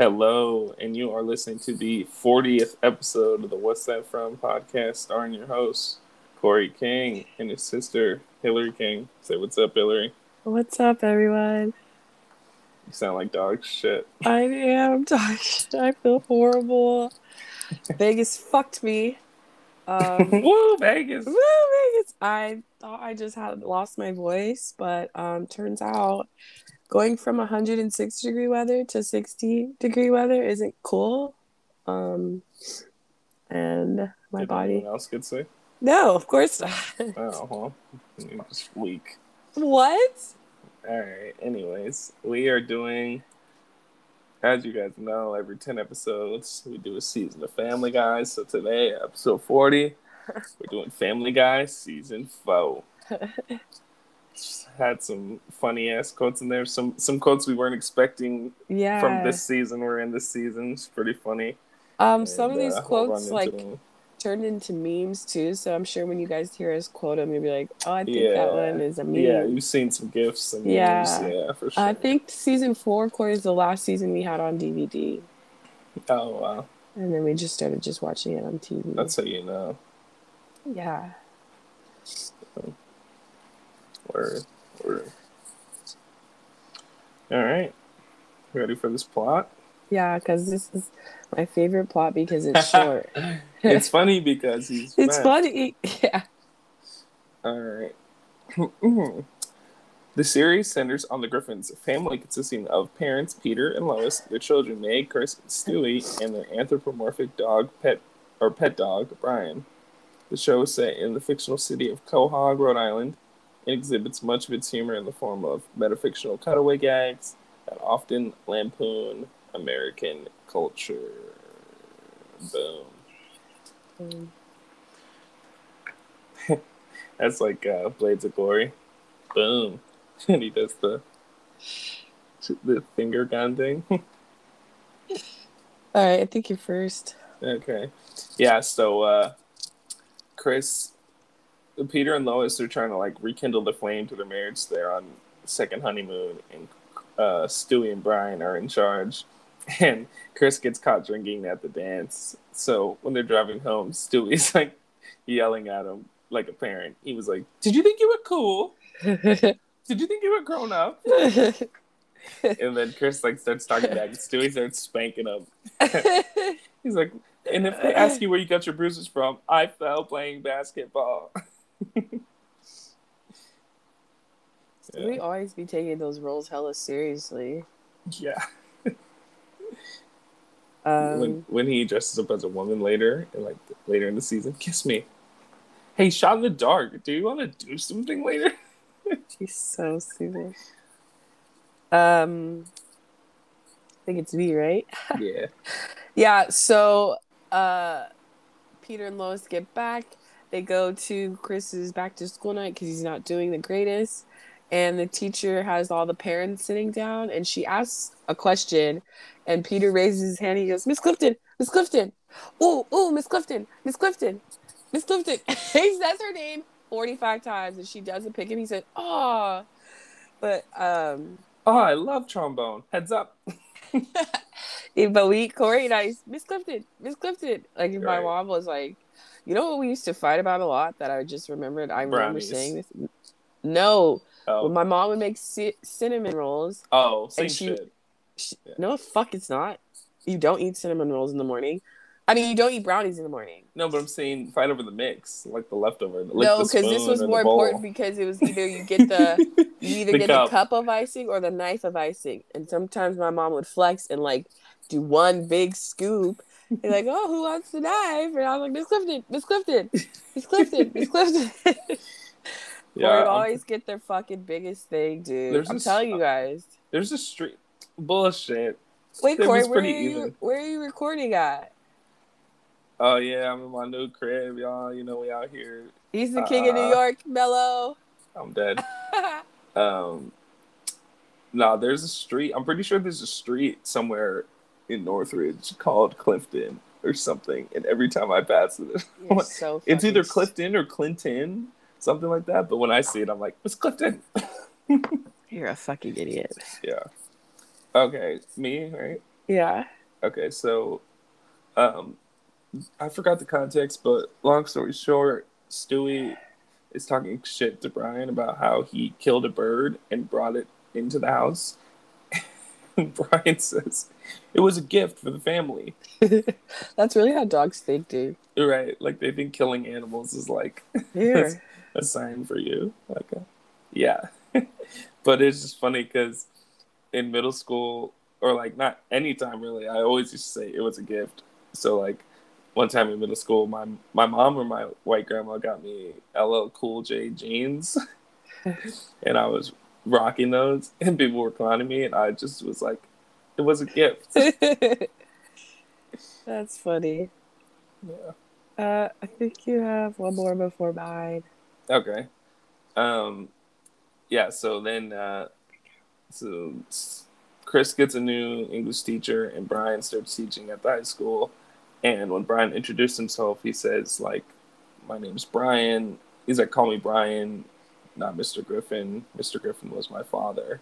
Hello, and you are listening to the 40th episode of the What's That From podcast, starring your host, Correy King, and his sister, Hilary King. Say what's up, Hilary. What's up, everyone? You sound like dog shit. I am dog shit. I feel horrible. Vegas fucked me. Um, Woo, Vegas. woo, Vegas. I thought I just had lost my voice, but um, turns out going from 106 degree weather to 60 degree weather isn't cool. Um, and my Did body. anyone else get sick? No, of course not. Oh, well, just weak. what? All right. Anyways, we are doing, as you guys know, every 10 episodes, we do a season of Family Guy. So today, episode 40, we're doing Family Guy season 4. Had some funny ass quotes in there. Some some quotes we weren't expecting Yeah. from this season were in this season. It's pretty funny. um, some of these uh, quotes like them. turned into memes too. So I'm sure when you guys hear us quote them, you'll be like, "Oh, I think that one is a meme." Yeah, you've seen some gifs and Yeah. memes. Yeah, for sure. I think season four, Correy, is the last season we had on DVD, Oh wow, and then we just started just watching it on TV. that's how you know. yeah. Word, word. All right, ready for this plot? Yeah, because this is my favorite plot because it's short. it's funny because he's. it's mad. funny. Yeah. All right. the series centers on the Griffins, a family consisting of parents Peter and Lois, their children Meg, Chris, and Stewie, and their anthropomorphic dog pet or pet dog Brian. The show is set in the fictional city of Quahog, Rhode Island, and exhibits much of its humor in the form of metafictional cutaway gags that often lampoon American culture. Boom. Um, That's like uh, Blades of Glory. Boom. And he does the the finger gun thing. all right, I think you're first. okay. Yeah, so uh Chris Peter and Lois are trying to like rekindle the flame to their marriage. They're on second honeymoon and uh Stewie and Brian are in charge. And Chris gets caught drinking at the dance. So when they're driving home, Stewie's like yelling at him like a parent. He was like, Did you think you were cool? Did you think you were grown up? And then Chris like starts talking back. Stewie starts spanking him. He's like, and if they ask you where you got your bruises from, I fell playing basketball. we always be taking those roles hella seriously. Yeah. Um, when when he dresses up as a woman later, and like later in the season, kiss me. Hey, shot in the dark. Do you want to do something later? She's so stupid. Um, I think it's me, right? yeah. Yeah. So, uh, Peter and Lois get back. They go to Chris's back to school night because he's not doing the greatest. And the teacher has all the parents sitting down, and she asks a question, and Peter raises his hand. And He goes, "Miss Clifton, Miss Clifton, oh, oh, Miss Clifton, Miss Clifton, Miss Clifton." he says her name forty-five times, and she doesn't pick him. He said, "Oh," but um, Oh, I love trombone. Heads up. But we Correy and I Miss Clifton, Miss Clifton. Like if my mom was like, you know what we used to fight about a lot that I just remembered. I remember Brownies. saying this. No, Oh, my mom would make ci- cinnamon rolls. oh, same and she- shit. She, Yeah. No, fuck, it's not. You don't eat cinnamon rolls in the morning. I mean, you don't eat brownies in the morning. No, but I'm saying fight over the mix, like the leftover. Like no, because this was more important because it was either you get the you either The get cup. the cup of icing or the knife of icing. And sometimes my mom would flex and like do one big scoop. And like, oh, who wants the knife? And I was like, Miss Clifton, Miss Clifton, Miss Clifton, Miss Clifton. Yeah, or always get their fucking biggest thing, dude. I'm this- telling you guys. there's a street bullshit. Wait, it Correy, where are you? even. Where are you recording at? Oh yeah, I'm in my new crib, y'all. You know we out here. He's the king of New Uh, York, Mello. I'm dead. Um, no, there's a street. I'm pretty sure there's a street somewhere in Northridge called Clifton or something. And every time I pass it, You're so it's either Clifton or Clinton, something like that. But when I see it, I'm like, it's Clifton. You're a fucking idiot. Yeah. Okay, me, right? Yeah. Okay, so um I forgot the context, but long story short, Stewie is talking shit to Brian about how he killed a bird and brought it into the house. And Brian says it was a gift for the family. That's really how dogs think, dude. Right. Like they think killing animals is like Here. a sign for you. Like a, yeah. but it's just funny because in middle school or like not any time really, I always used to say it was a gift. So like one time in middle school, my my mom or my white grandma got me LL Cool J jeans, and I was rocking those, and people were clowning me, and I just was like, it was a gift. That's funny. yeah. Uh, I think you have one more before mine. Okay. Um. Yeah. So then, uh, so Chris gets a new English teacher, and Brian starts teaching at the high school. And when Brian introduced himself, he says like, "My name's Brian." He's like, "Call me Brian, not Mr. Griffin. Mr. Griffin was my father."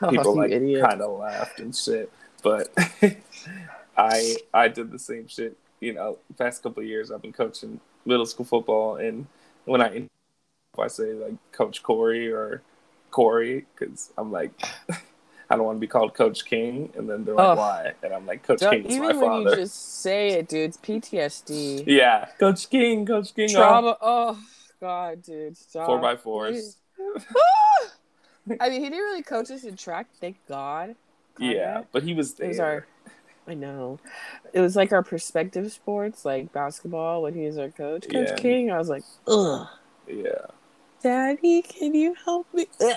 People oh, like kind of laughed and shit, but I I did the same shit. You know, past couple years I've been coaching middle school football, and when I if I say like Coach Correy or Correy, because I'm like I don't want to be called Coach King, and then they're like, Ugh. why? And I'm like, Coach Don't- King is my even when father. you just say it, dude, it's PTSD. Yeah, Coach King, Coach King, oh. Trauma. Oh, God, dude. Stop. four by fours. I mean, he didn't really coach us in track, thank God. Yeah, but he was It was our, I know. It was like our perspective sports, like basketball, when he was our coach, Coach Yeah. King. I was like, ugh. Yeah, Daddy, can you help me? Ugh.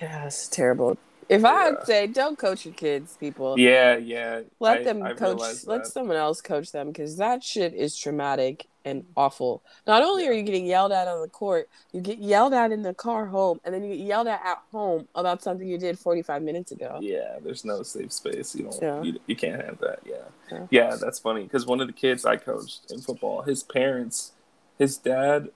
Yeah, it's terrible. If I Yeah. would say, don't coach your kids, people. yeah, yeah. Let I- them I coach. Let someone else coach them because that shit is traumatic and awful. Not only are you getting yelled at on the court, you get yelled at in the car home, and then you get yelled at at home about something you did 45 minutes ago. Yeah, there's no safe space. You don't. Yeah. You, you can't have that. Yeah. Yeah. Yeah, that's funny because one of the kids I coached in football, his parents, his dad,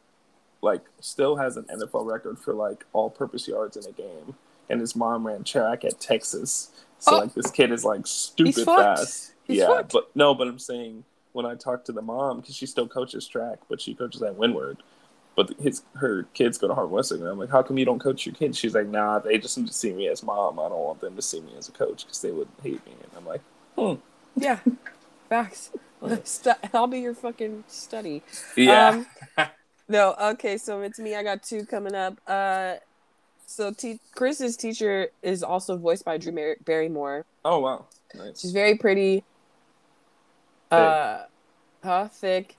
like still has an NFL record for like all-purpose yards in a game, and his mom ran track at Texas. So Oh. like this kid is like stupid fast. He's yeah, fucked. but no, but I'm saying when I talk to the mom because she still coaches track, but she coaches at Windward. But his her kids go to Harvard Westlake. And I'm like, how come you don't coach your kids? She's like, nah, they just need to see me as mom. I don't want them to see me as a coach because they would hate me. And I'm like, hmm. Yeah, facts. I'll be your fucking study. yeah, Um, no, okay, so it's me. I got two coming up. Uh, so te- Chris's teacher is also voiced by Drew Mar- Barrymore. oh wow, nice. She's very pretty. Uh, huh, thick,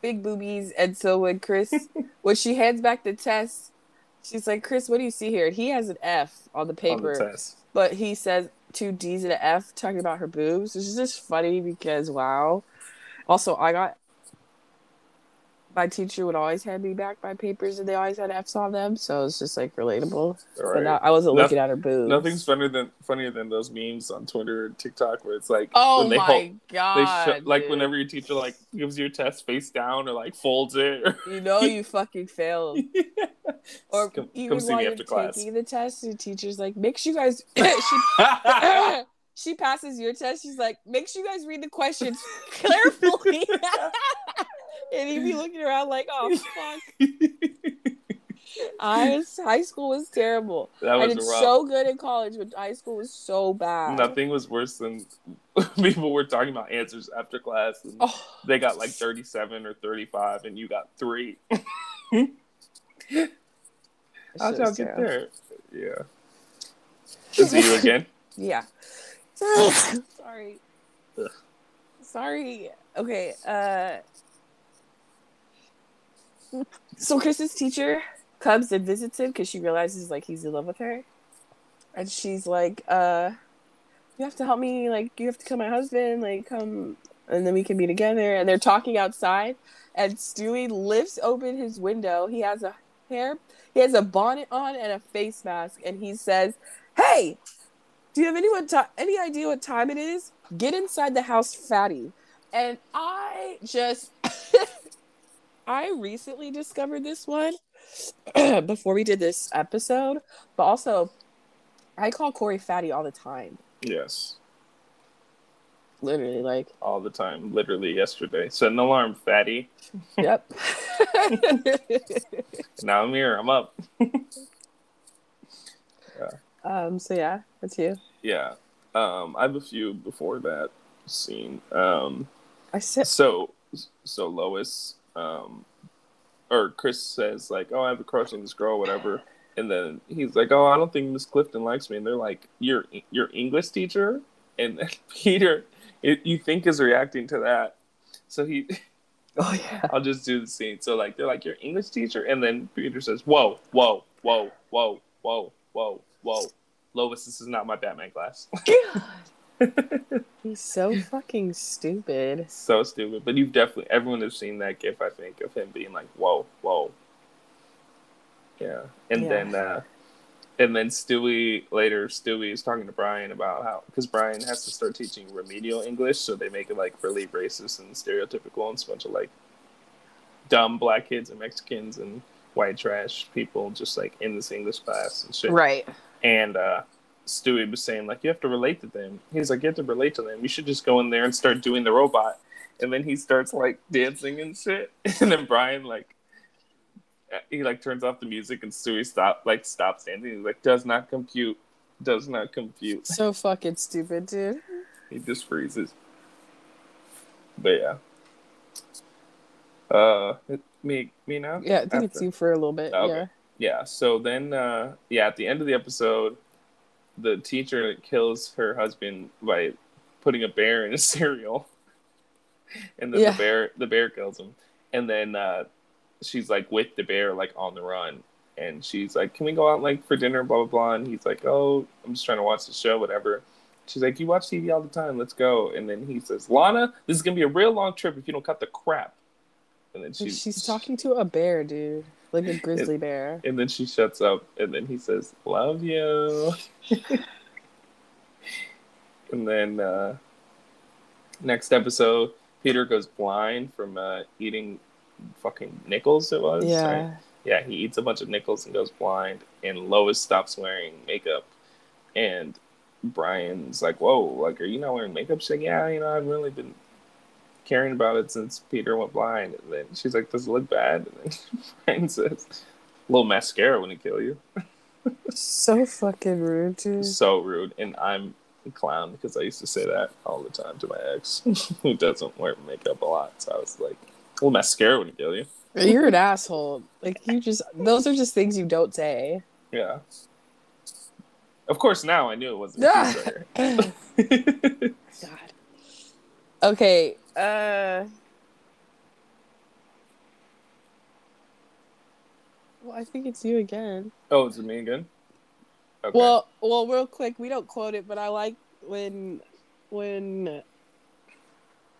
big boobies, and so when Chris, when she hands back the test, she's like, "Chris, what do you see here?" And he has an F on the on paper, the test. but he says two D's and an F, talking about her boobs. Which is just funny because wow. Also, I got my teacher would always hand me back my papers, and they always had F's on them, so it's just like relatable. Right. I wasn't Noth- looking at her boobs. Nothing's funnier than funnier than those memes on Twitter or TikTok where it's like Oh when they my hold- god! they show, like whenever your teacher like gives you a test face down or like folds it or you know you fucking failed. Or come, even come see while me you're class. taking the test, your teacher's like, make sure you guys. she, she passes your test. She's like, make sure you guys read the questions carefully. And you'd be looking around like, oh fuck. I was, high school was terrible. that I did rough. so good in college, but high school was so bad. Nothing was worse than people were talking about answers after class and Oh, they got like 37 or 35 and you got three. How'd y'all get there? Yeah. Is it you again? Yeah. Sorry. Ugh. Sorry. Okay. Uh. So Chris's teacher comes and visits him because she realizes like he's in love with her, and she's like, "Uh, you have to help me. Like, you have to kill my husband. Like, come, and then we can be together." And they're talking outside, and Stewie lifts open his window. He has a hair, he has a bonnet on and a face mask, and he says, "Hey, do you have anyone ti any idea what time it is? Get inside the house, fatty." And I just, I recently discovered this one before we did this episode, but also I call Correy fatty all the time. Yes, Literally, like, all the time. Literally yesterday. Set an alarm, fatty. yep. Now I'm here. I'm up. um. So yeah, that's you. Yeah. Um, I have a few before that scene. Um, I said. so so Lois, um, or Chris says like, "Oh, I have a crush on this girl, whatever." And then he's like, "Oh, I don't think Miss Clifton likes me." And they're like, "Your your English teacher?" And then Peter, it, you think is reacting to that. So he, Oh yeah. I'll just do the scene. So like they're like your English teacher, and then Peter says, "Whoa, whoa, whoa, whoa, whoa, whoa, whoa, Lois, this is not my Batman class." He's so fucking stupid. so stupid. But you've definitely everyone has seen that gif. I think of him being like, "Whoa, whoa." Yeah, and Yeah. then uh, and then Stewie later. Stewie is talking to Brian about how because Brian has to start teaching remedial English, so they make it like really racist and stereotypical, and it's a bunch of like dumb black kids and Mexicans and white trash people just like in this English class and shit. Right. And uh, Stewie was saying like you have to relate to them. He's like you have to relate to them. You should just go in there and start doing the robot. And then he starts like dancing and shit. And then Brian like he like turns off the music and Stewie stop like stops dancing. He's like does not compute, does not compute. So fucking stupid, dude. He just freezes. But yeah. Uh, me me now. Yeah, I think it's you for a little bit. Okay. Yeah. Yeah, so then, uh, yeah, at the end of the episode, the teacher kills her husband by putting a bear in a cereal, and then Yeah. the bear the bear kills him, and then uh, she's like with the bear like on the run, and she's like, "Can we go out like for dinner?" Blah blah blah, and he's like, "Oh, I'm just trying to watch the show, whatever." She's like, "You watch TV all the time. Let's go." And then he says, "Lana, this is gonna be a real long trip if you don't cut the crap." And then Like, she's talking to a bear, dude. Like a grizzly bear. and then she shuts up, and then he says, "Love you." and then uh, next episode, Peter goes blind from uh, eating fucking nickels. It was Yeah. right? yeah. He eats a bunch of nickels and goes blind. And Lois stops wearing makeup, and Brian's like, "Whoa, like, are you not wearing makeup?" She's like, "Yeah, you know, I've really been." Caring about it since Peter went blind, and then she's like, "Does it look bad?" And then Brian says, a little mascara wouldn't kill you. So fucking rude, dude. So rude. And I'm a clown because I used to say that all the time to my ex who doesn't wear makeup a lot. So I was like, a little mascara wouldn't kill you. You're an asshole. Like you just those are just things you don't say. Yeah. Of course, now I knew it wasn't God. Okay. Uh Well, I think it's you again. oh, is it me again? Okay. Well, well, real quick, we don't quote it, but I like when when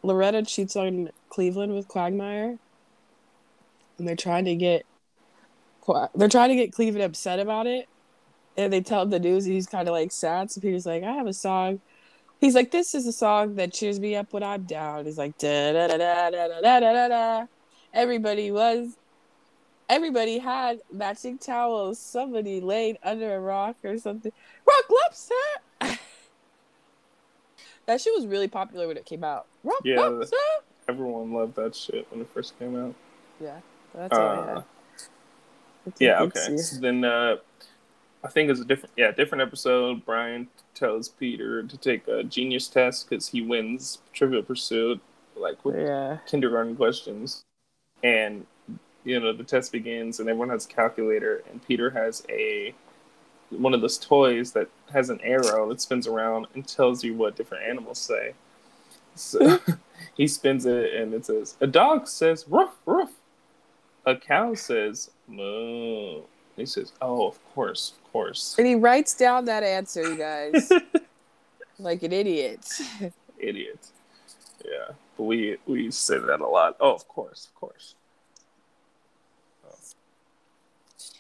Loretta cheats on Cleveland with Quagmire, and they're trying to get they're trying to get Cleveland upset about it, and they tell him the news, and he's kind of like sad. So Peter's like, "I have a song." He's like, "This is a song that cheers me up when I'm down." He's like, "Da da da da da da da da da." Everybody was everybody had matching towels. Somebody laid under a rock or something. Rock lobster. that shit was really popular when it came out. Rock Yeah. lobster. Everyone loved that shit when it first came out. Yeah, that's all I Uh, had. I think Yeah, okay. So then uh I think it's a different yeah, different episode. Brian tells Peter to take a genius test because he wins Trivial Pursuit, like with Yeah. kindergarten questions. And you know, the test begins and everyone has a calculator and Peter has a one of those toys that has an arrow that spins around and tells you what different animals say. So he spins it and it says a dog says ruff ruff. A cow says moo. He says, "Oh, of course, of course." And he writes down that answer, you guys, like an idiot. Idiot. Yeah, but we we say that a lot. Oh, of course, of course.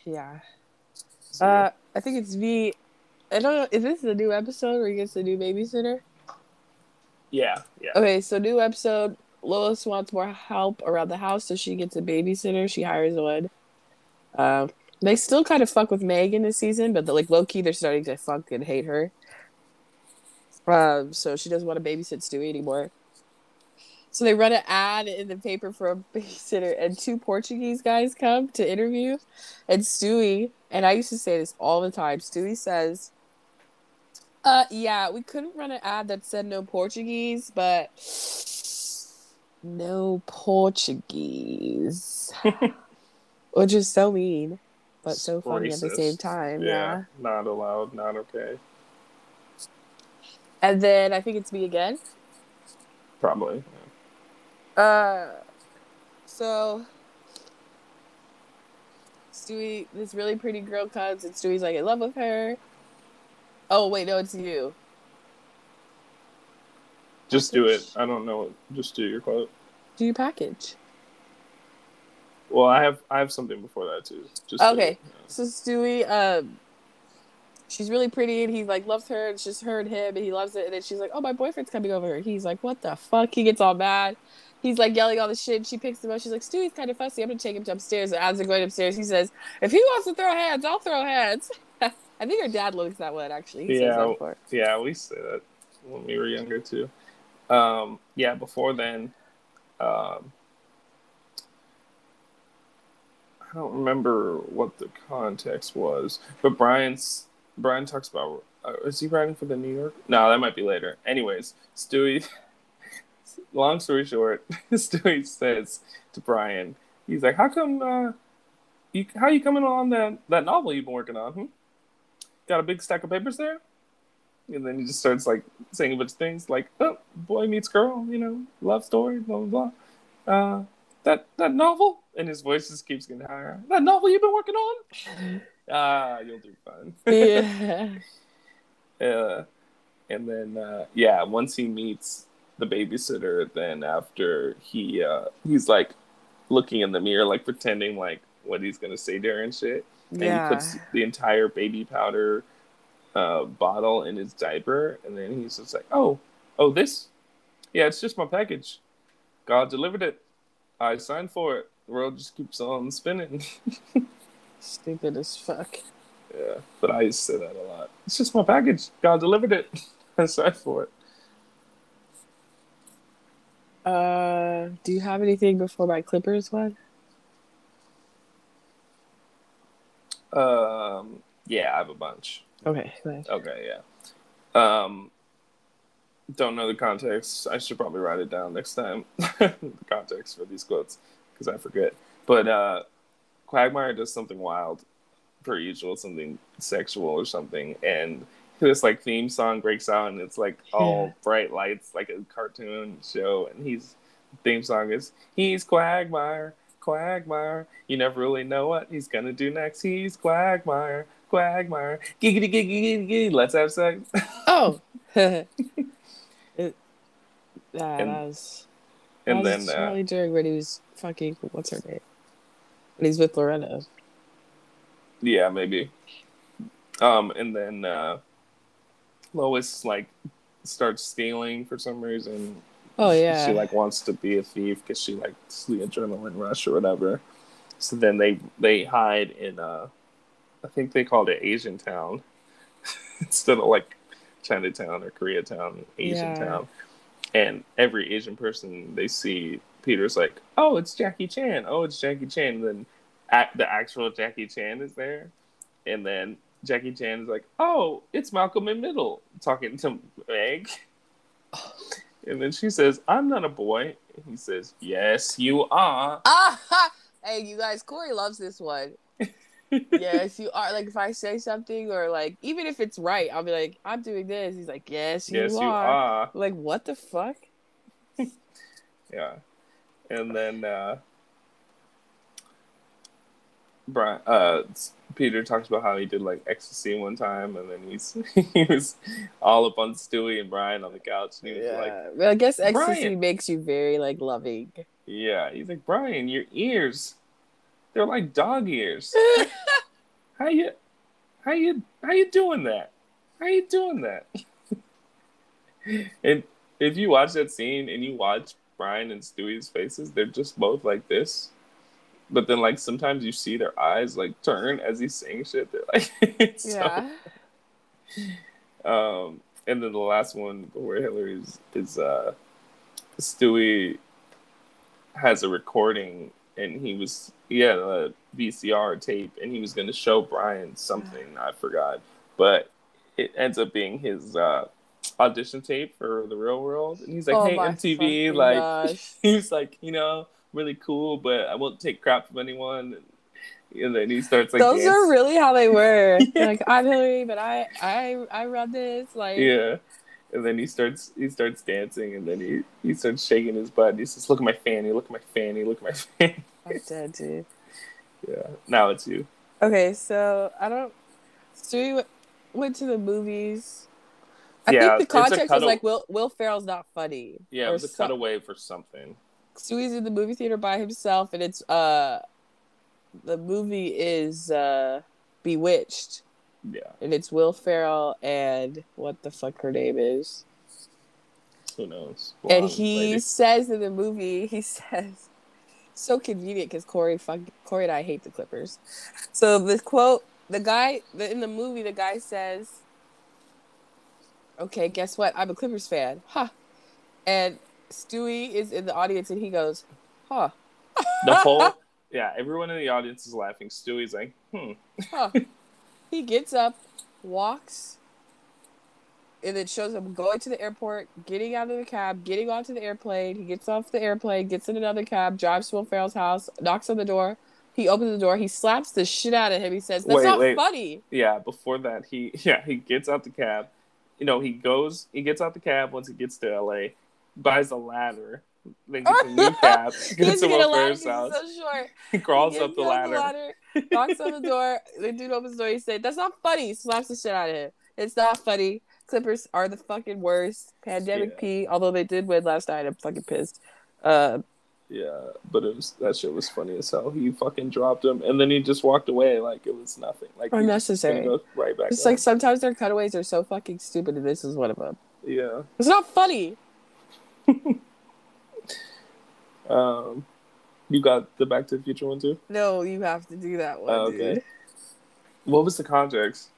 Yeah. So, Uh, I think it's V. I don't know. Is this a new episode where he gets a new babysitter? yeah, yeah. Okay, so new episode. Lois wants more help around the house, so she gets a babysitter. She hires one. Um, They still kind of fuck with Meg in this season, but the, like low key, they're starting to fuck and hate her. Um, so she doesn't want to babysit Stewie anymore. So they run an ad in the paper for a babysitter, and two Portuguese guys come to interview. And Stewie, and I used to say this all the time, Stewie says, uh, yeah, we couldn't run an ad that said no Portuguese, but no Portuguese. Which is so mean, but so funny at the same time. Yeah, yeah. Not allowed, not okay. And then I think it's me again. Probably. Uh, so Stewie, this really pretty girl comes, and Stewie's like in love with her. Oh wait, no, it's you. Just do it. I don't know. Just do your quote. Do your package. Well, I have I have something before that too. Just okay. yeah. So Stewie, um, she's really pretty, and he like loves her. It's just her and him, and he loves it. And then she's like, "Oh, my boyfriend's coming over." He's like, "What the fuck?" He gets all mad he's like yelling all the shit. She picks him up. She's like, Stewie's kind of fussy. I'm gonna take him to upstairs. And as they're going upstairs, he says, If he wants to throw hands, I'll throw hands. I think her dad looks that one actually. He yeah, yeah, we say that when we were younger too. Um, yeah, before then, um, I don't remember what the context was, but Brian's Brian talks about. Uh, is he writing for the New York? No, that might be later. Anyways, Stewie long story short, Stewie says to Brian, he's like, "How come? Uh, you how you coming on that that novel you've been working on? Hmm? Got a big stack of papers there?" And then he just starts like saying a bunch of things like, "Oh, boy meets girl, you know, love story, blah blah blah." Uh, that that novel, and his voice just keeps getting higher. That novel you've been working on? Ah, you'll do fine. yeah. uh, and then uh, yeah, once he meets the babysitter then after he uh he's like looking in the mirror like pretending like what he's gonna say to her and shit and yeah. he puts the entire baby powder uh bottle in his diaper and then he's just like oh oh this yeah it's just my package god delivered it i signed for it the world just keeps on spinning stupid as fuck yeah but i used to say that a lot it's just my package god delivered it i signed for it uh, do you have anything before my Clippers one? Um, yeah, I have a bunch. Okay. Okay, yeah. Um, don't know the context. I should probably write it down next time. the context for these quotes because I forget. But uh, Quagmire does something wild, per usual, something sexual or something, and this like theme song breaks out and it's like all yeah. bright lights like a cartoon show and he's theme song is he's quagmire quagmire you never really know what he's gonna do next he's quagmire quagmire giggity giggity giggity let's have sex oh it, yeah, and, that was and that was then probably uh, during when he was fucking what's her name when he's with Lorena yeah maybe um and then uh Lois like starts stealing for some reason. Oh yeah. She like wants to be a thief because she likes the adrenaline rush or whatever. So then they they hide in uh, I think they called it Asian Town instead of like Chinatown or Koreatown, Asian yeah. Town. And every Asian person they see, Peter's like, "Oh, it's Jackie Chan. Oh, it's Jackie Chan." And then at, the actual Jackie Chan is there, and then Jackie Chan is like, "Oh, it's Malcolm in Middle," talking to Meg, and then she says, "I'm not a boy." And he says, "Yes, you are." Ah, hey, you guys, Correy loves this one. yes, you are. Like if I say something or like even if it's right, I'll be like, "I'm doing this." He's like, "Yes, you, yes, are. you are." Like what the fuck? yeah, and then uh, Brian, uh, Peter talks about how he did like ecstasy one time, and then he's he was all up on Stewie and Brian on the couch, and he was yeah. like, well, "I guess ecstasy Brian. makes you very like loving." Yeah, he's like, "Brian, your ears, they're like dog ears. how you, how you, how you doing that? How you doing that?" and if you watch that scene and you watch Brian and Stewie's faces, they're just both like this but then like sometimes you see their eyes like turn as he's saying shit. They're like, so, Yeah. Um, and then the last one where Hilary is, is uh, Stewie has a recording and he was he had a VCR tape and he was going to show Brian something I forgot, but it ends up being his uh, audition tape for the Real World, and he's like, Oh "Hey MTV, like gosh. he was like, you know, really cool, but I won't take crap from anyone." And, and then he starts like, Those are really how they were. Yeah. Like I'm Hilary, but I I I run this. Like yeah. And then he starts he starts dancing, and then he he starts shaking his butt. And he says, "Look at my fanny, look at my fanny, look at my fanny." I'm dead, dude. yeah. Now it's you. Okay, so I don't. Stewie went, went to the movies. I Yeah, think the context cuddle- like Will Will Ferrell's not funny. Yeah, it was a some- cutaway for something. Stewie's in the movie theater by himself, and it's uh, the movie is uh, Bewitched, Yeah. and it's Will Ferrell and what the fuck her name is. Who knows? and he lady. says in the movie, he says, so convenient because Correy, fuck, Correy and I hate the Clippers. So the quote, the guy the, in the movie, the guy says, "Okay, guess what? I'm a Clippers fan." Huh. And Stewie is in the audience, and he goes, "Huh." the whole yeah, everyone in the audience is laughing. Stewie's like, hmm. Huh. he gets up, walks, and then shows him going to the airport, getting out of the cab, getting onto the airplane. He gets off the airplane, gets in another cab, drives to Will Ferrell's house, knocks on the door. He opens the door. He slaps the shit out of him. He says, "That's Wait, not wait. funny." Yeah, before that he yeah, he gets out the cab. You know, he goes he gets out the cab once he gets to LA, buys a ladder, then gets a new cab, gets to Will ladder Ferrell's house, so short. he crawls He up the gets ladder. knocks on the door. The dude opens the door. He says, "That's not funny." Slaps the shit out of him. It's not funny. Clippers are the fucking worst. Pandemic Yeah. P. Although they did win last night, I'm fucking pissed. Uh, Yeah, but it was that shit was funny as hell. He fucking dropped him, and then he just walked away like it was nothing. Like Unnecessary. Go right back. it's like sometimes their cutaways are so fucking stupid, and this is one of them. yeah. It's not funny. Um, you got the Back to the Future one too. No, you have to do that one, Oh, okay. dude. What was the context?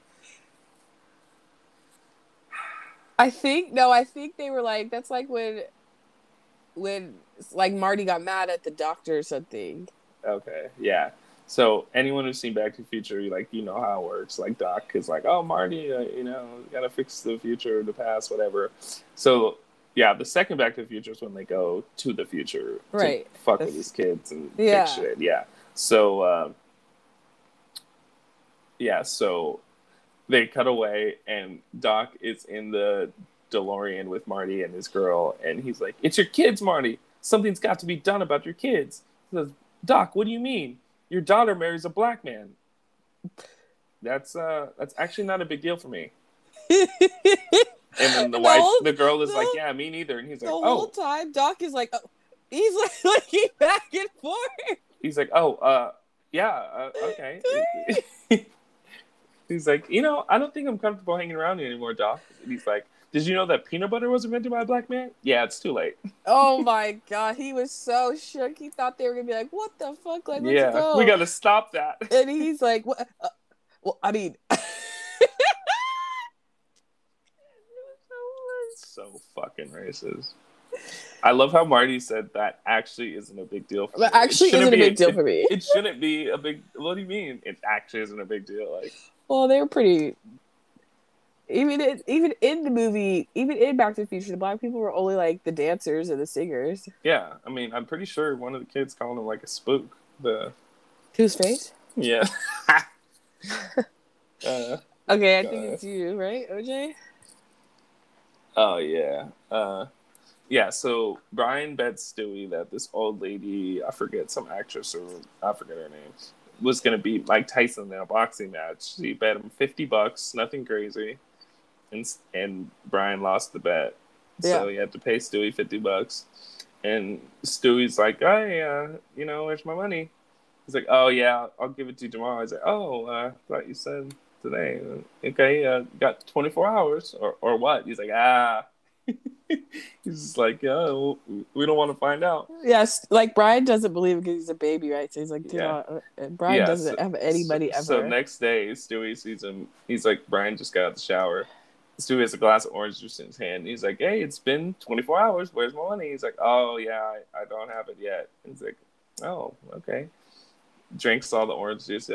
I think no, I think they were like that's like when when like Marty got mad at the doctor or something. Okay, yeah. So anyone who's seen Back to the Future, you like you know how it works. Like Doc is like, oh Marty, uh, you know, gotta fix the future, the past, whatever. So yeah, the second Back to the Future is when they go to the future, to Right. fuck The with these kids and Yeah. fix shit. Yeah. So um, yeah, so they cut away, and Doc is in the DeLorean with Marty and his girl, and he's like, "It's your kids, Marty. Something's got to be done about your kids." He says, "Doc, what do you mean? Your daughter marries a black man." That's uh, that's actually not a big deal for me. And then the, The wife, whole- the girl is the like, "Yeah, me neither." And he's like, the like, whole "Oh," time Doc is like, oh, he's like looking back and forth. he's like, "Oh, uh, yeah, uh, okay." he's like, "You know, I don't think I'm comfortable hanging around you anymore, Doc." And he's like, "Did you know that peanut butter was invented by a black man?" Yeah, it's too late. Oh my god, he was so shook. He thought they were gonna be like, "What the fuck? Like, let's yeah, go." we got to stop that. And he's like, "What? Uh, well, I mean." so fucking racist. I love how Marty said that actually isn't a big deal for me. Actually, It shouldn't isn't a big deal for me. It shouldn't be a big. What do you mean? It actually isn't a big deal. Like, Well, they were pretty. Even in, even in the movie, even in Back to the Future, the black people were only like the dancers and the singers. yeah, I mean, I'm pretty sure one of the kids called him like a spook. The Whose face? yeah. uh, Okay, I think Uh, it's you, right, OJ? oh yeah. Uh, yeah. So Brian bet Stewie that this old lady, I forget some actress or I forget her name, was gonna beat Mike Tyson in a boxing match. She bet him fifty bucks, nothing crazy, and and Brian lost the bet, so he had to pay Stewie fifty bucks. And Stewie's like, "Hey, uh, you know, where's my money?" He's like, "Oh yeah, I'll give it to you tomorrow." I was like, "Oh, uh, thought you said today. Okay, uh, got twenty four hours or or what?" He's like, "Ah." He's just like, yeah, well, we don't want to find out. Yes, like Brian doesn't believe because he's a baby, right? So he's like, Yeah. yeah. Uh, uh, Brian Yeah, doesn't so- have anybody so, ever. So next day, Stewie sees him. He's like, Brian just got out of the shower. Stewie has a glass of orange juice in his hand. He's like, hey, it's been 24 hours. Where's my money? He's like, oh, yeah, I, I don't have it yet. He's like, oh, okay. Drinks all the orange juice.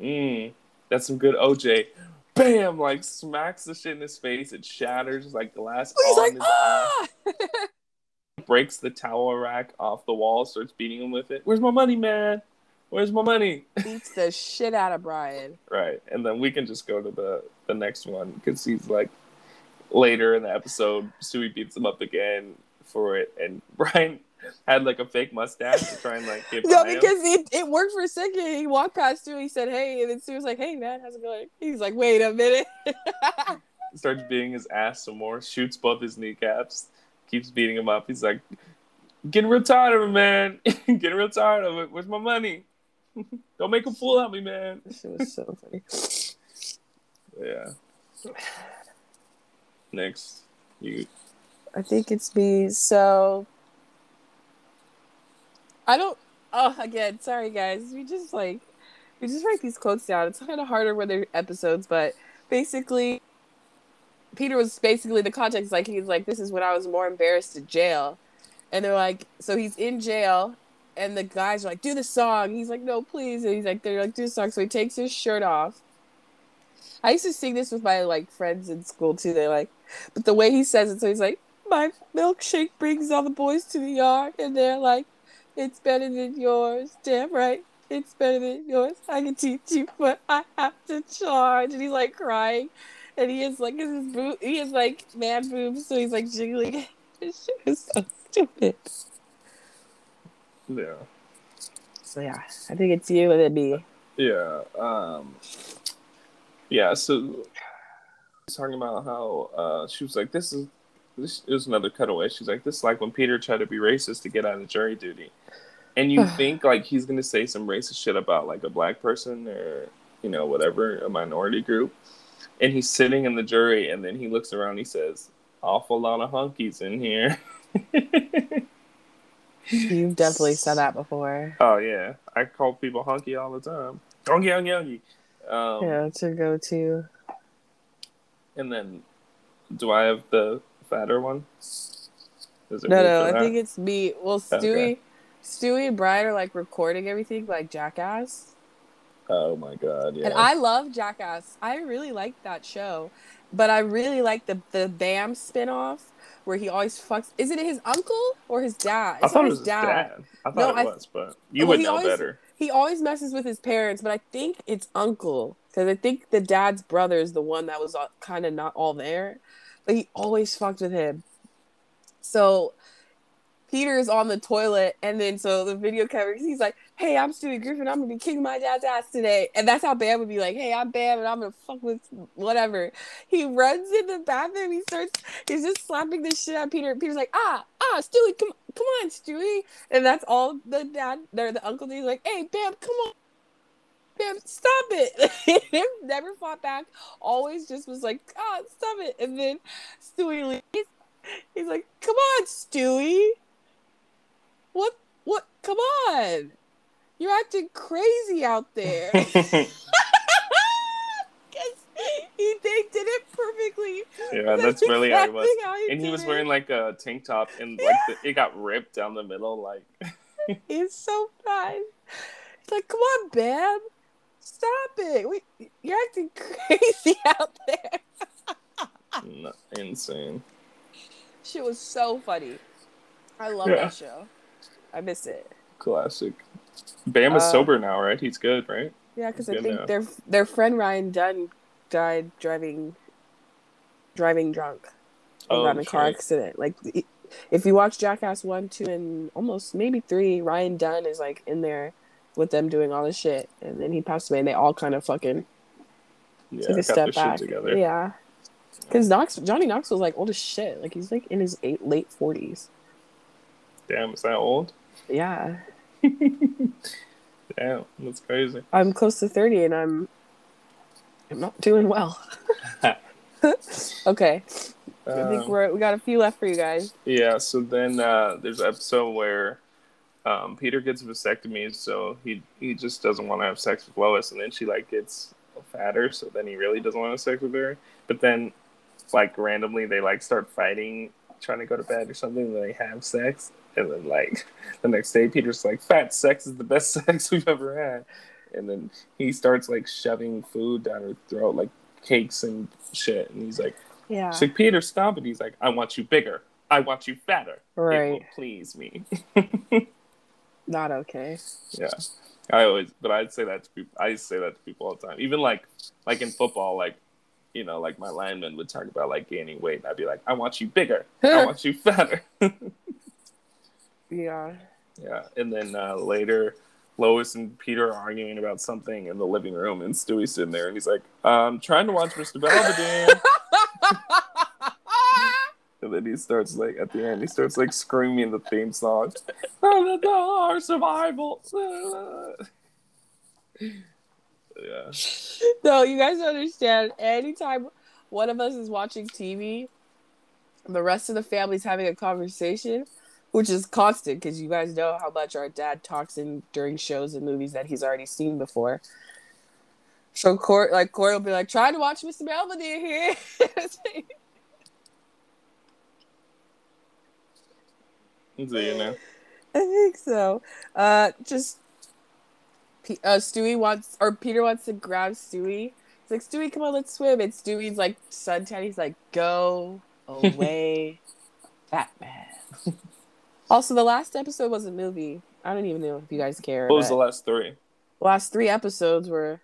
Mmm, that's some good OJ. Bam! Like, smacks the shit in his face. It shatters like glass he's like, ah! breaks the towel rack off the wall, starts beating him with it. Where's my money, man? Where's my money? Beats the shit out of Brian. Right, and then we can just go to the the next one because he's like later in the episode, Stewie beats him up again for it, and Brian had like a fake mustache to try and like get No, because it, it worked for a second. He walked past Stu. He said, "Hey," and then Stu was like, "Hey, man, how's it going?" He's like, "Wait a minute." starts beating his ass some more, shoots both his kneecaps, keeps beating him up. He's like, getting real tired of it, man. getting real tired of it. Where's my money? Don't make a fool out of me, man. Shit was so funny. Yeah. Next, you. I think it's me. So I don't. Oh, again, sorry guys. We just like we just write these quotes down. It's kind of harder when they're episodes, but basically, Peter was basically the context. Like he's like, this is when I was more embarrassed in jail, and they're like, so he's in jail. And the guys are like, do the song. He's like, no, please. And he's like, they're like, do the song. So he takes his shirt off. I used to sing this with my like friends in school too. They're like, but the way he says it, so he's like, my milkshake brings all the boys to the yard, and they're like, it's better than yours. Damn right, it's better than yours. I can teach you, but I have to charge. And he's like crying, and he is like, his boob, he is like man boobs, so he's like jiggling. This shit is so stupid. Yeah. So yeah, I think it's you and then me. Yeah. Um. Yeah. So, talking about how uh, she was like, "This is this is another cutaway." She's like, "This is like when Peter tried to be racist to get out of jury duty," and you think like he's gonna say some racist shit about like a black person or you know whatever a minority group, and he's sitting in the jury, and then he looks around, he says, "Awful lot of hunkies in here." You've definitely said that before. Oh yeah, I call people hunky all the time. Hunky, hunky, hunky. Um, Yeah, it's your go-to. And then, do I have the fatter one? Is it No, no, I think it's me. Well, Stewie, Okay. Stewie and Brian are like recording everything like Jackass. Oh my god! Yeah. And I love Jackass. I really like that show. But I really like the the Bam spinoff where he always fucks is it his uncle or his dad? I It's thought not it was his dad. I thought No, it I- was, but you Well, would know always- better. He always messes with his parents, but I think it's uncle because I think the dad's brother is the one that was kind of not all there, he always fucked with him. So Peter's on the toilet, and then so the video camera, he's like, "Hey, I'm Stewie Griffin. I'm gonna be kicking my dad's ass today," and that's how Bam would be like, "Hey, I'm Bam, and I'm gonna fuck with whatever." He runs in the bathroom. He starts. He's just slapping the shit out Peter. Peter's like, "Ah, ah, Stewie, come, come on, Stewie," and that's all the dad, or the uncle. He's like, "Hey, Bam, come on." Stop it. Never fought back. Always just was like, ah, stop it. And then Stewie leaves. He's like, come on, Stewie. What? What? Come on. You're acting crazy out there. He they did it perfectly. yeah, that's really how he was. how he And he was it. wearing like a tank top, and like the, it got ripped down the middle. Like, He's so fine. It's like, come on, Bam. Stop it. We, you're acting crazy out there. insane. Shit was so funny. I love Yeah. that show. I miss it. Classic. Bam is Uh, sober now, right? He's good, right? Yeah, because I think now. their their friend Ryan Dunn died driving driving drunk. Oh, got in a car shit. accident. Like if you watch Jackass one, two, and almost maybe three, Ryan Dunn is like in there with them doing all this shit, and then he passed away, and they all kind of fucking Yeah, took a step back. together. Yeah, because Knox Johnny Knox was like old as shit. Like he's like in his eight, late forties. Damn, is that old? Yeah, Damn, that's crazy. I'm close to thirty, and I'm I'm not doing well. okay, I think Um, we're we got a few left for you guys. Yeah, so then uh, there's an episode where um, Peter gets a vasectomy, so he he just doesn't want to have sex with Lois, and then she like gets fatter, so then he really doesn't want to have sex with her. But then, like randomly, they like start fighting, trying to go to bed or something. And they have sex, and then like the next day, Peter's like, "Fat sex is the best sex we've ever had," and then he starts like shoving food down her throat, like cakes and shit, and he's like. Yeah. She's like, Peter, stop it. He's like, I want you bigger. I want you fatter. It will please me. Not okay. yeah. I always, but I'd say that to people. I say that to people all the time. Even like, like in football, like, you know, like my lineman would talk about like gaining weight, and I'd be like, I want you bigger. I want you fatter. Yeah. yeah. And then uh, later, Lois and Peter are arguing about something in the living room, and Stewie's sitting there, and he's like, I'm trying to watch Mr. Belvedere. He starts like at the end, he starts like screaming the theme song. Oh, our survival. yeah. no, you guys understand. Anytime one of us is watching TV, the rest of the family's having a conversation, which is constant because you guys know how much our dad talks in during shows and movies that he's already seen before. So Correy, like Correy will be like, trying to watch Mr. Belvedere here. So you know. I think so. Uh, just P- uh, Stewie wants or Peter wants to grab Stewie. It's like, Stewie, come on, let's swim. And Stewie's like suntan. He's like, go away, Batman. also, the last episode was a movie. I don't even know if you guys care. What was the last three? last three episodes were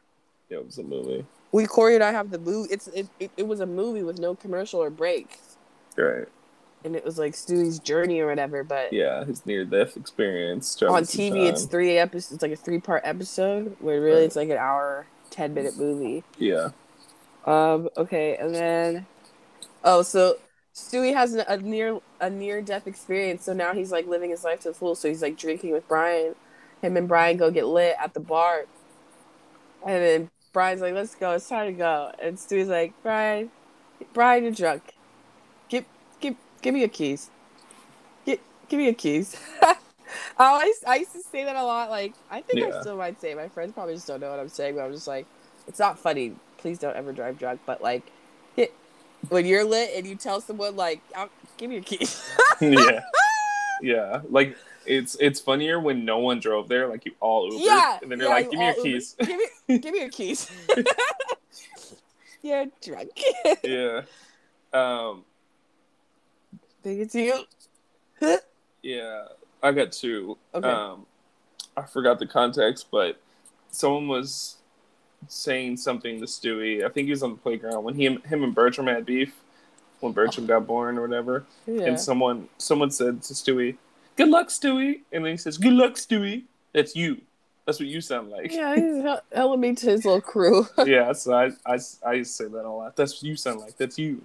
Yeah, it was a movie. we Correy and I have the movie. It's it, it, it was a movie with no commercial or breaks, Right. And it was like Stewie's journey or whatever. But Yeah, his near death experience. on Travis TV, it's three episodes. It's like a three part episode where really Right. it's like an hour, ten minute movie. Yeah. Um. Okay, and then oh, so Stewie has a, a near a near death experience. So now he's like living his life to the full. So he's like drinking with Brian. Him and Brian go get lit at the bar, and then Brian's like, "Let's go. It's time to go." And Stewie's like, "Brian, Brian, you're drunk. Give give give me your keys. Give give me your keys." I always I used to say that a lot. Like I think I still might say. it. My friends probably just don't know what I'm saying, but I'm just like, it's not funny. Please don't ever drive drunk. But like, it, when you're lit and you tell someone like, "I'll- "Give me your keys," yeah. Yeah. Like it's it's funnier when no one drove there, like you all Ubered, yeah, and then they're yeah, like, you "Give me your all keys." give me give me your keys. you're drunk. yeah. Um. Think it's you. Yeah, I got two. Okay. Um, I forgot the context, but someone was saying something to Stewie. I think he was on the playground when he him and Bertram had beef when Bertram got born or whatever. yeah. And someone someone said to Stewie, "Good luck, Stewie," and then he says, "Good luck, Stewie." That's you. That's what you sound like. yeah, he's hel- helping me to his little crew. yeah, so I, I, I say that a lot. That's what you sound like. That's you.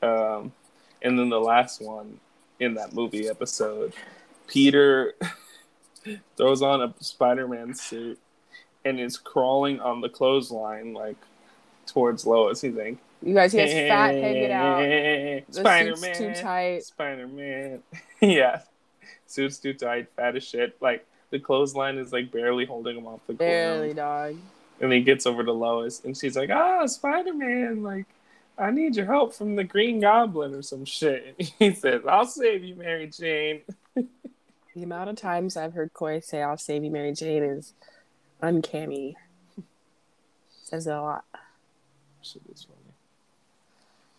Um, and then the last one in that movie episode, Peter throws on a Spider-Man suit and is crawling on the clothesline like towards Lois. He's like, you guys, he has fat hanging out. The Spider-Man, suit's too tight. Spider-Man. yeah, suit's too tight, fat as shit. Like the clothesline is like barely holding him off the ground. Barely, dog. And he gets over to Lois, and she's like, "Ah, Spider Man, like, I need your help from the Green Goblin or some shit." And he says, "I'll save you, Mary Jane." The amount of times I've heard Correy say "I'll save you, Mary Jane" is uncanny. Says a lot. Shit is funny.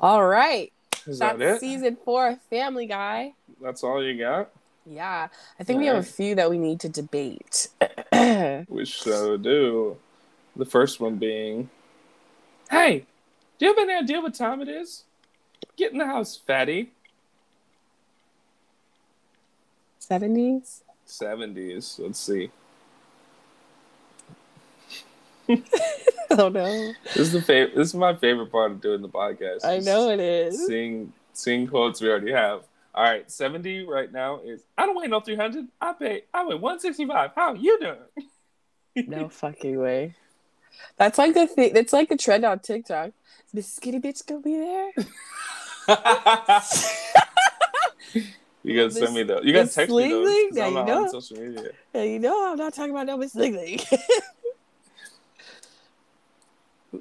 All right, Is that's that it? season four of Family Guy. That's all you got? Yeah, I think we have a few that we need to debate. We so do. The first one being, "Hey, do you have any idea what time it is? Get in the house, fatty." Seventies. Seventies. Let's see. Oh no, This is the favorite. This is my favorite part of doing the podcast. I know it is. seeing seeing quotes we already have. All right, seventy right now is I don't weigh no three hundred. I pay I weigh one sixty five. How you doing? No fucking way. That's like the thing. That's like the trend on TikTok. This skinny bitch gonna be there. you gotta send me though. You gotta text me those. Sling 'cause I'm Yeah, not you on know. social media. Yeah, you know I'm not talking about no Miss Ling Ling.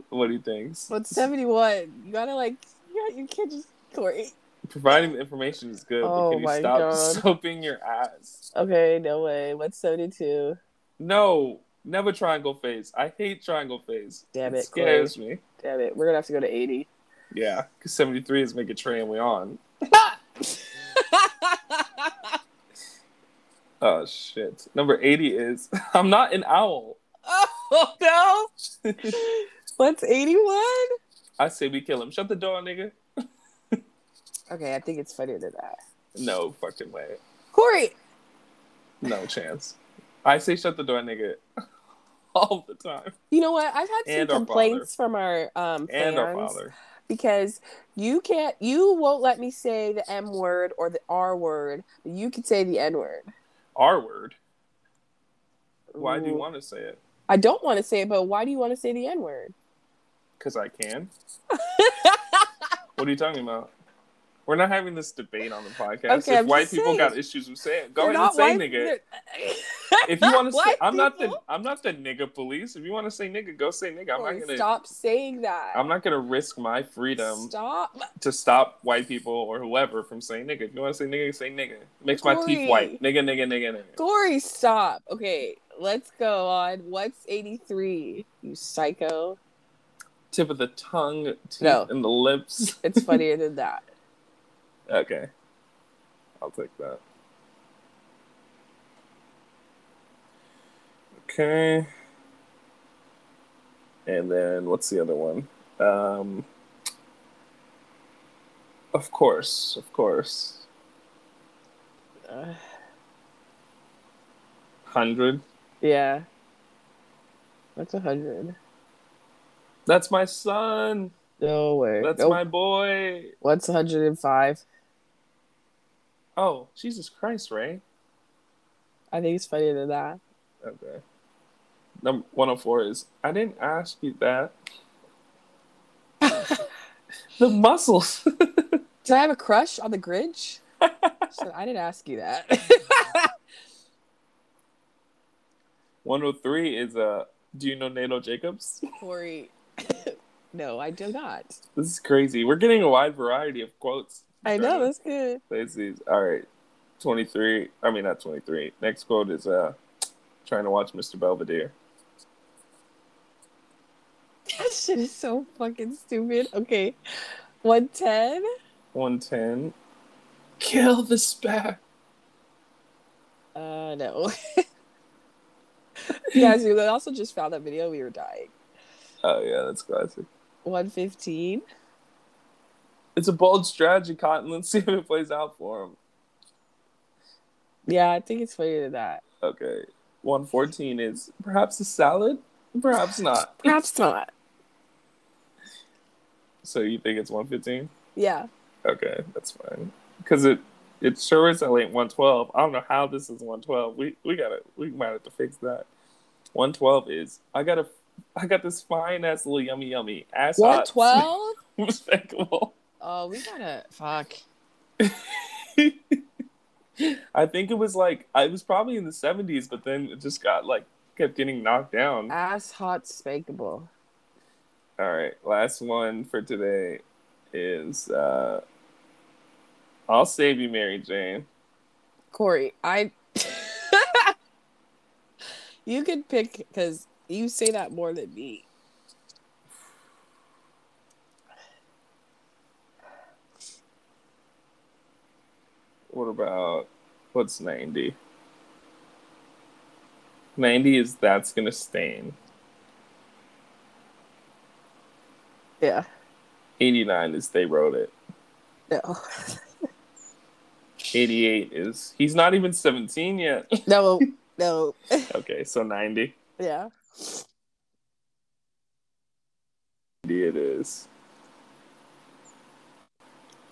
What do you think? What's 71? You gotta like, you, gotta, you can't just Correy. Providing the information is good, Oh but can oh you my stop God. soaping your ass? Okay, no way. What's 72? No, never triangle phase. I hate triangle phase. Damn it it, scares me. Damn it, we're gonna have to go to 80. Yeah, because 73 is make a train we on. Oh shit. Number 80 is I'm not an owl. oh no! What's 81? I say we kill him. Shut the door, nigga. Okay, I think it's funnier than that. No fucking way. Correy! No chance. I say shut the door, nigga. All the time. You know what? I've had some And our complaints from our um fans And our father. because you can't you won't let me say the M word or the R word, but you can say the N word. R word. Why do you want to say it? I don't want to say it, but why do you want to say the N word? Because I can. What are you talking about? We're not having this debate on the podcast. Okay, if I'm white people saying. got issues with saying, go They're ahead and say nigga. If you want to say, I'm not the? I'm not the nigga police. If you want to say nigga, go say nigga. I'm not gonna stop saying that. I'm not gonna risk my freedom Stop. to stop white people or whoever from saying nigga. If you want to say nigga, say nigga. It makes my teeth white. Nigga, nigga, nigga, nigga. Stop. Okay, let's go on. What's 83? You psycho. Tip of the tongue, teeth, No. and the lips. It's funnier than that. Okay. I'll take that. Okay. And then what's the other one? Um, of course, of course. Uh, 100. yeah. That's a 100? That's my son. No way. That's Nope. my boy. What's 105? Oh, Jesus Christ, Ray. I think it's funnier than that. Okay. Number 104 is I didn't ask you that. the muscles. Did I have a crush on the Grinch? So I didn't ask you that. 103 is uh do you know Nate Jacobs? Correy. no, I do not. This is crazy. We're getting a wide variety of quotes. I know, that's good. Let's. All right. 23. I mean not 23. Next quote is uh trying to watch Mr. Belvedere. That shit is so fucking stupid. Okay. 110? 110. Kill the spare. Uh, no. Guys, we also just found that video. We were dying. Oh yeah, that's classic. 115? It's a bold strategy, Cotton. Let's see if it plays out for him. Yeah, I think it's funnier than that. Okay. 114 is perhaps a salad, perhaps not. Perhaps not. So you think it's 115? Yeah. Okay, that's fine. Because it it sure is at like 112. I don't know how this is 112. We we gotta we might have to fix that. 112 is I got a I got this fine ass little yummy yummy ass 112? respectable. Oh, we gotta. Fuck. I think it was like I was probably in the 70s, but then it just got like kept getting knocked down. Ass hot spankable. All right, last one for today is uh I'll save you, Mary Jane. Correy, I. you could pick because you say that more than me. What about what's 90? 90 is that's gonna stain. Yeah. 89 is they wrote it. No. 88 is he's not even 17 yet. No. No. okay, so 90. yeah. 90 it is.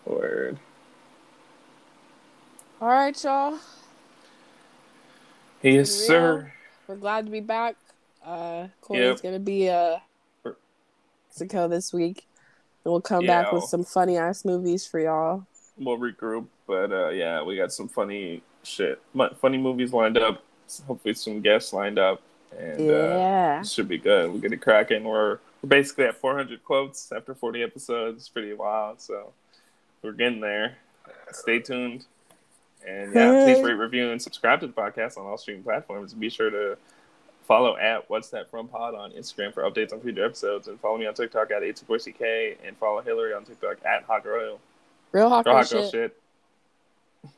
Word. All right, y'all. Yes, sir. We're glad to be back. Uh, Correy's Yep. gonna be uh. Mexico this week. And we'll come Yeah. back with some funny ass movies for y'all. we'll regroup. But uh, yeah, we got some funny shit, funny movies lined up. Hopefully, some guests lined up, and uh, yeah. it should be good. We're gonna crack in. We're we're basically at 400 quotes after 40 episodes. It's pretty wild. So we're getting there. Stay tuned. And yeah, please rate, review, and subscribe to the podcast on all streaming platforms. Be sure to follow at What's That From Pod on Instagram for updates on future episodes, and follow me on TikTok at 84CK, and follow Hilary on TikTok at Hot Girl. Real hot Girl, girl hot girl shit. shit.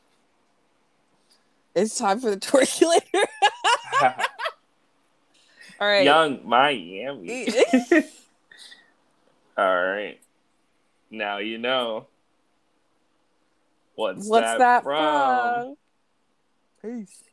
It's time for the torculator. All right. Yung Miami. All right. Now you know. What's, What's that, from? from? Peace.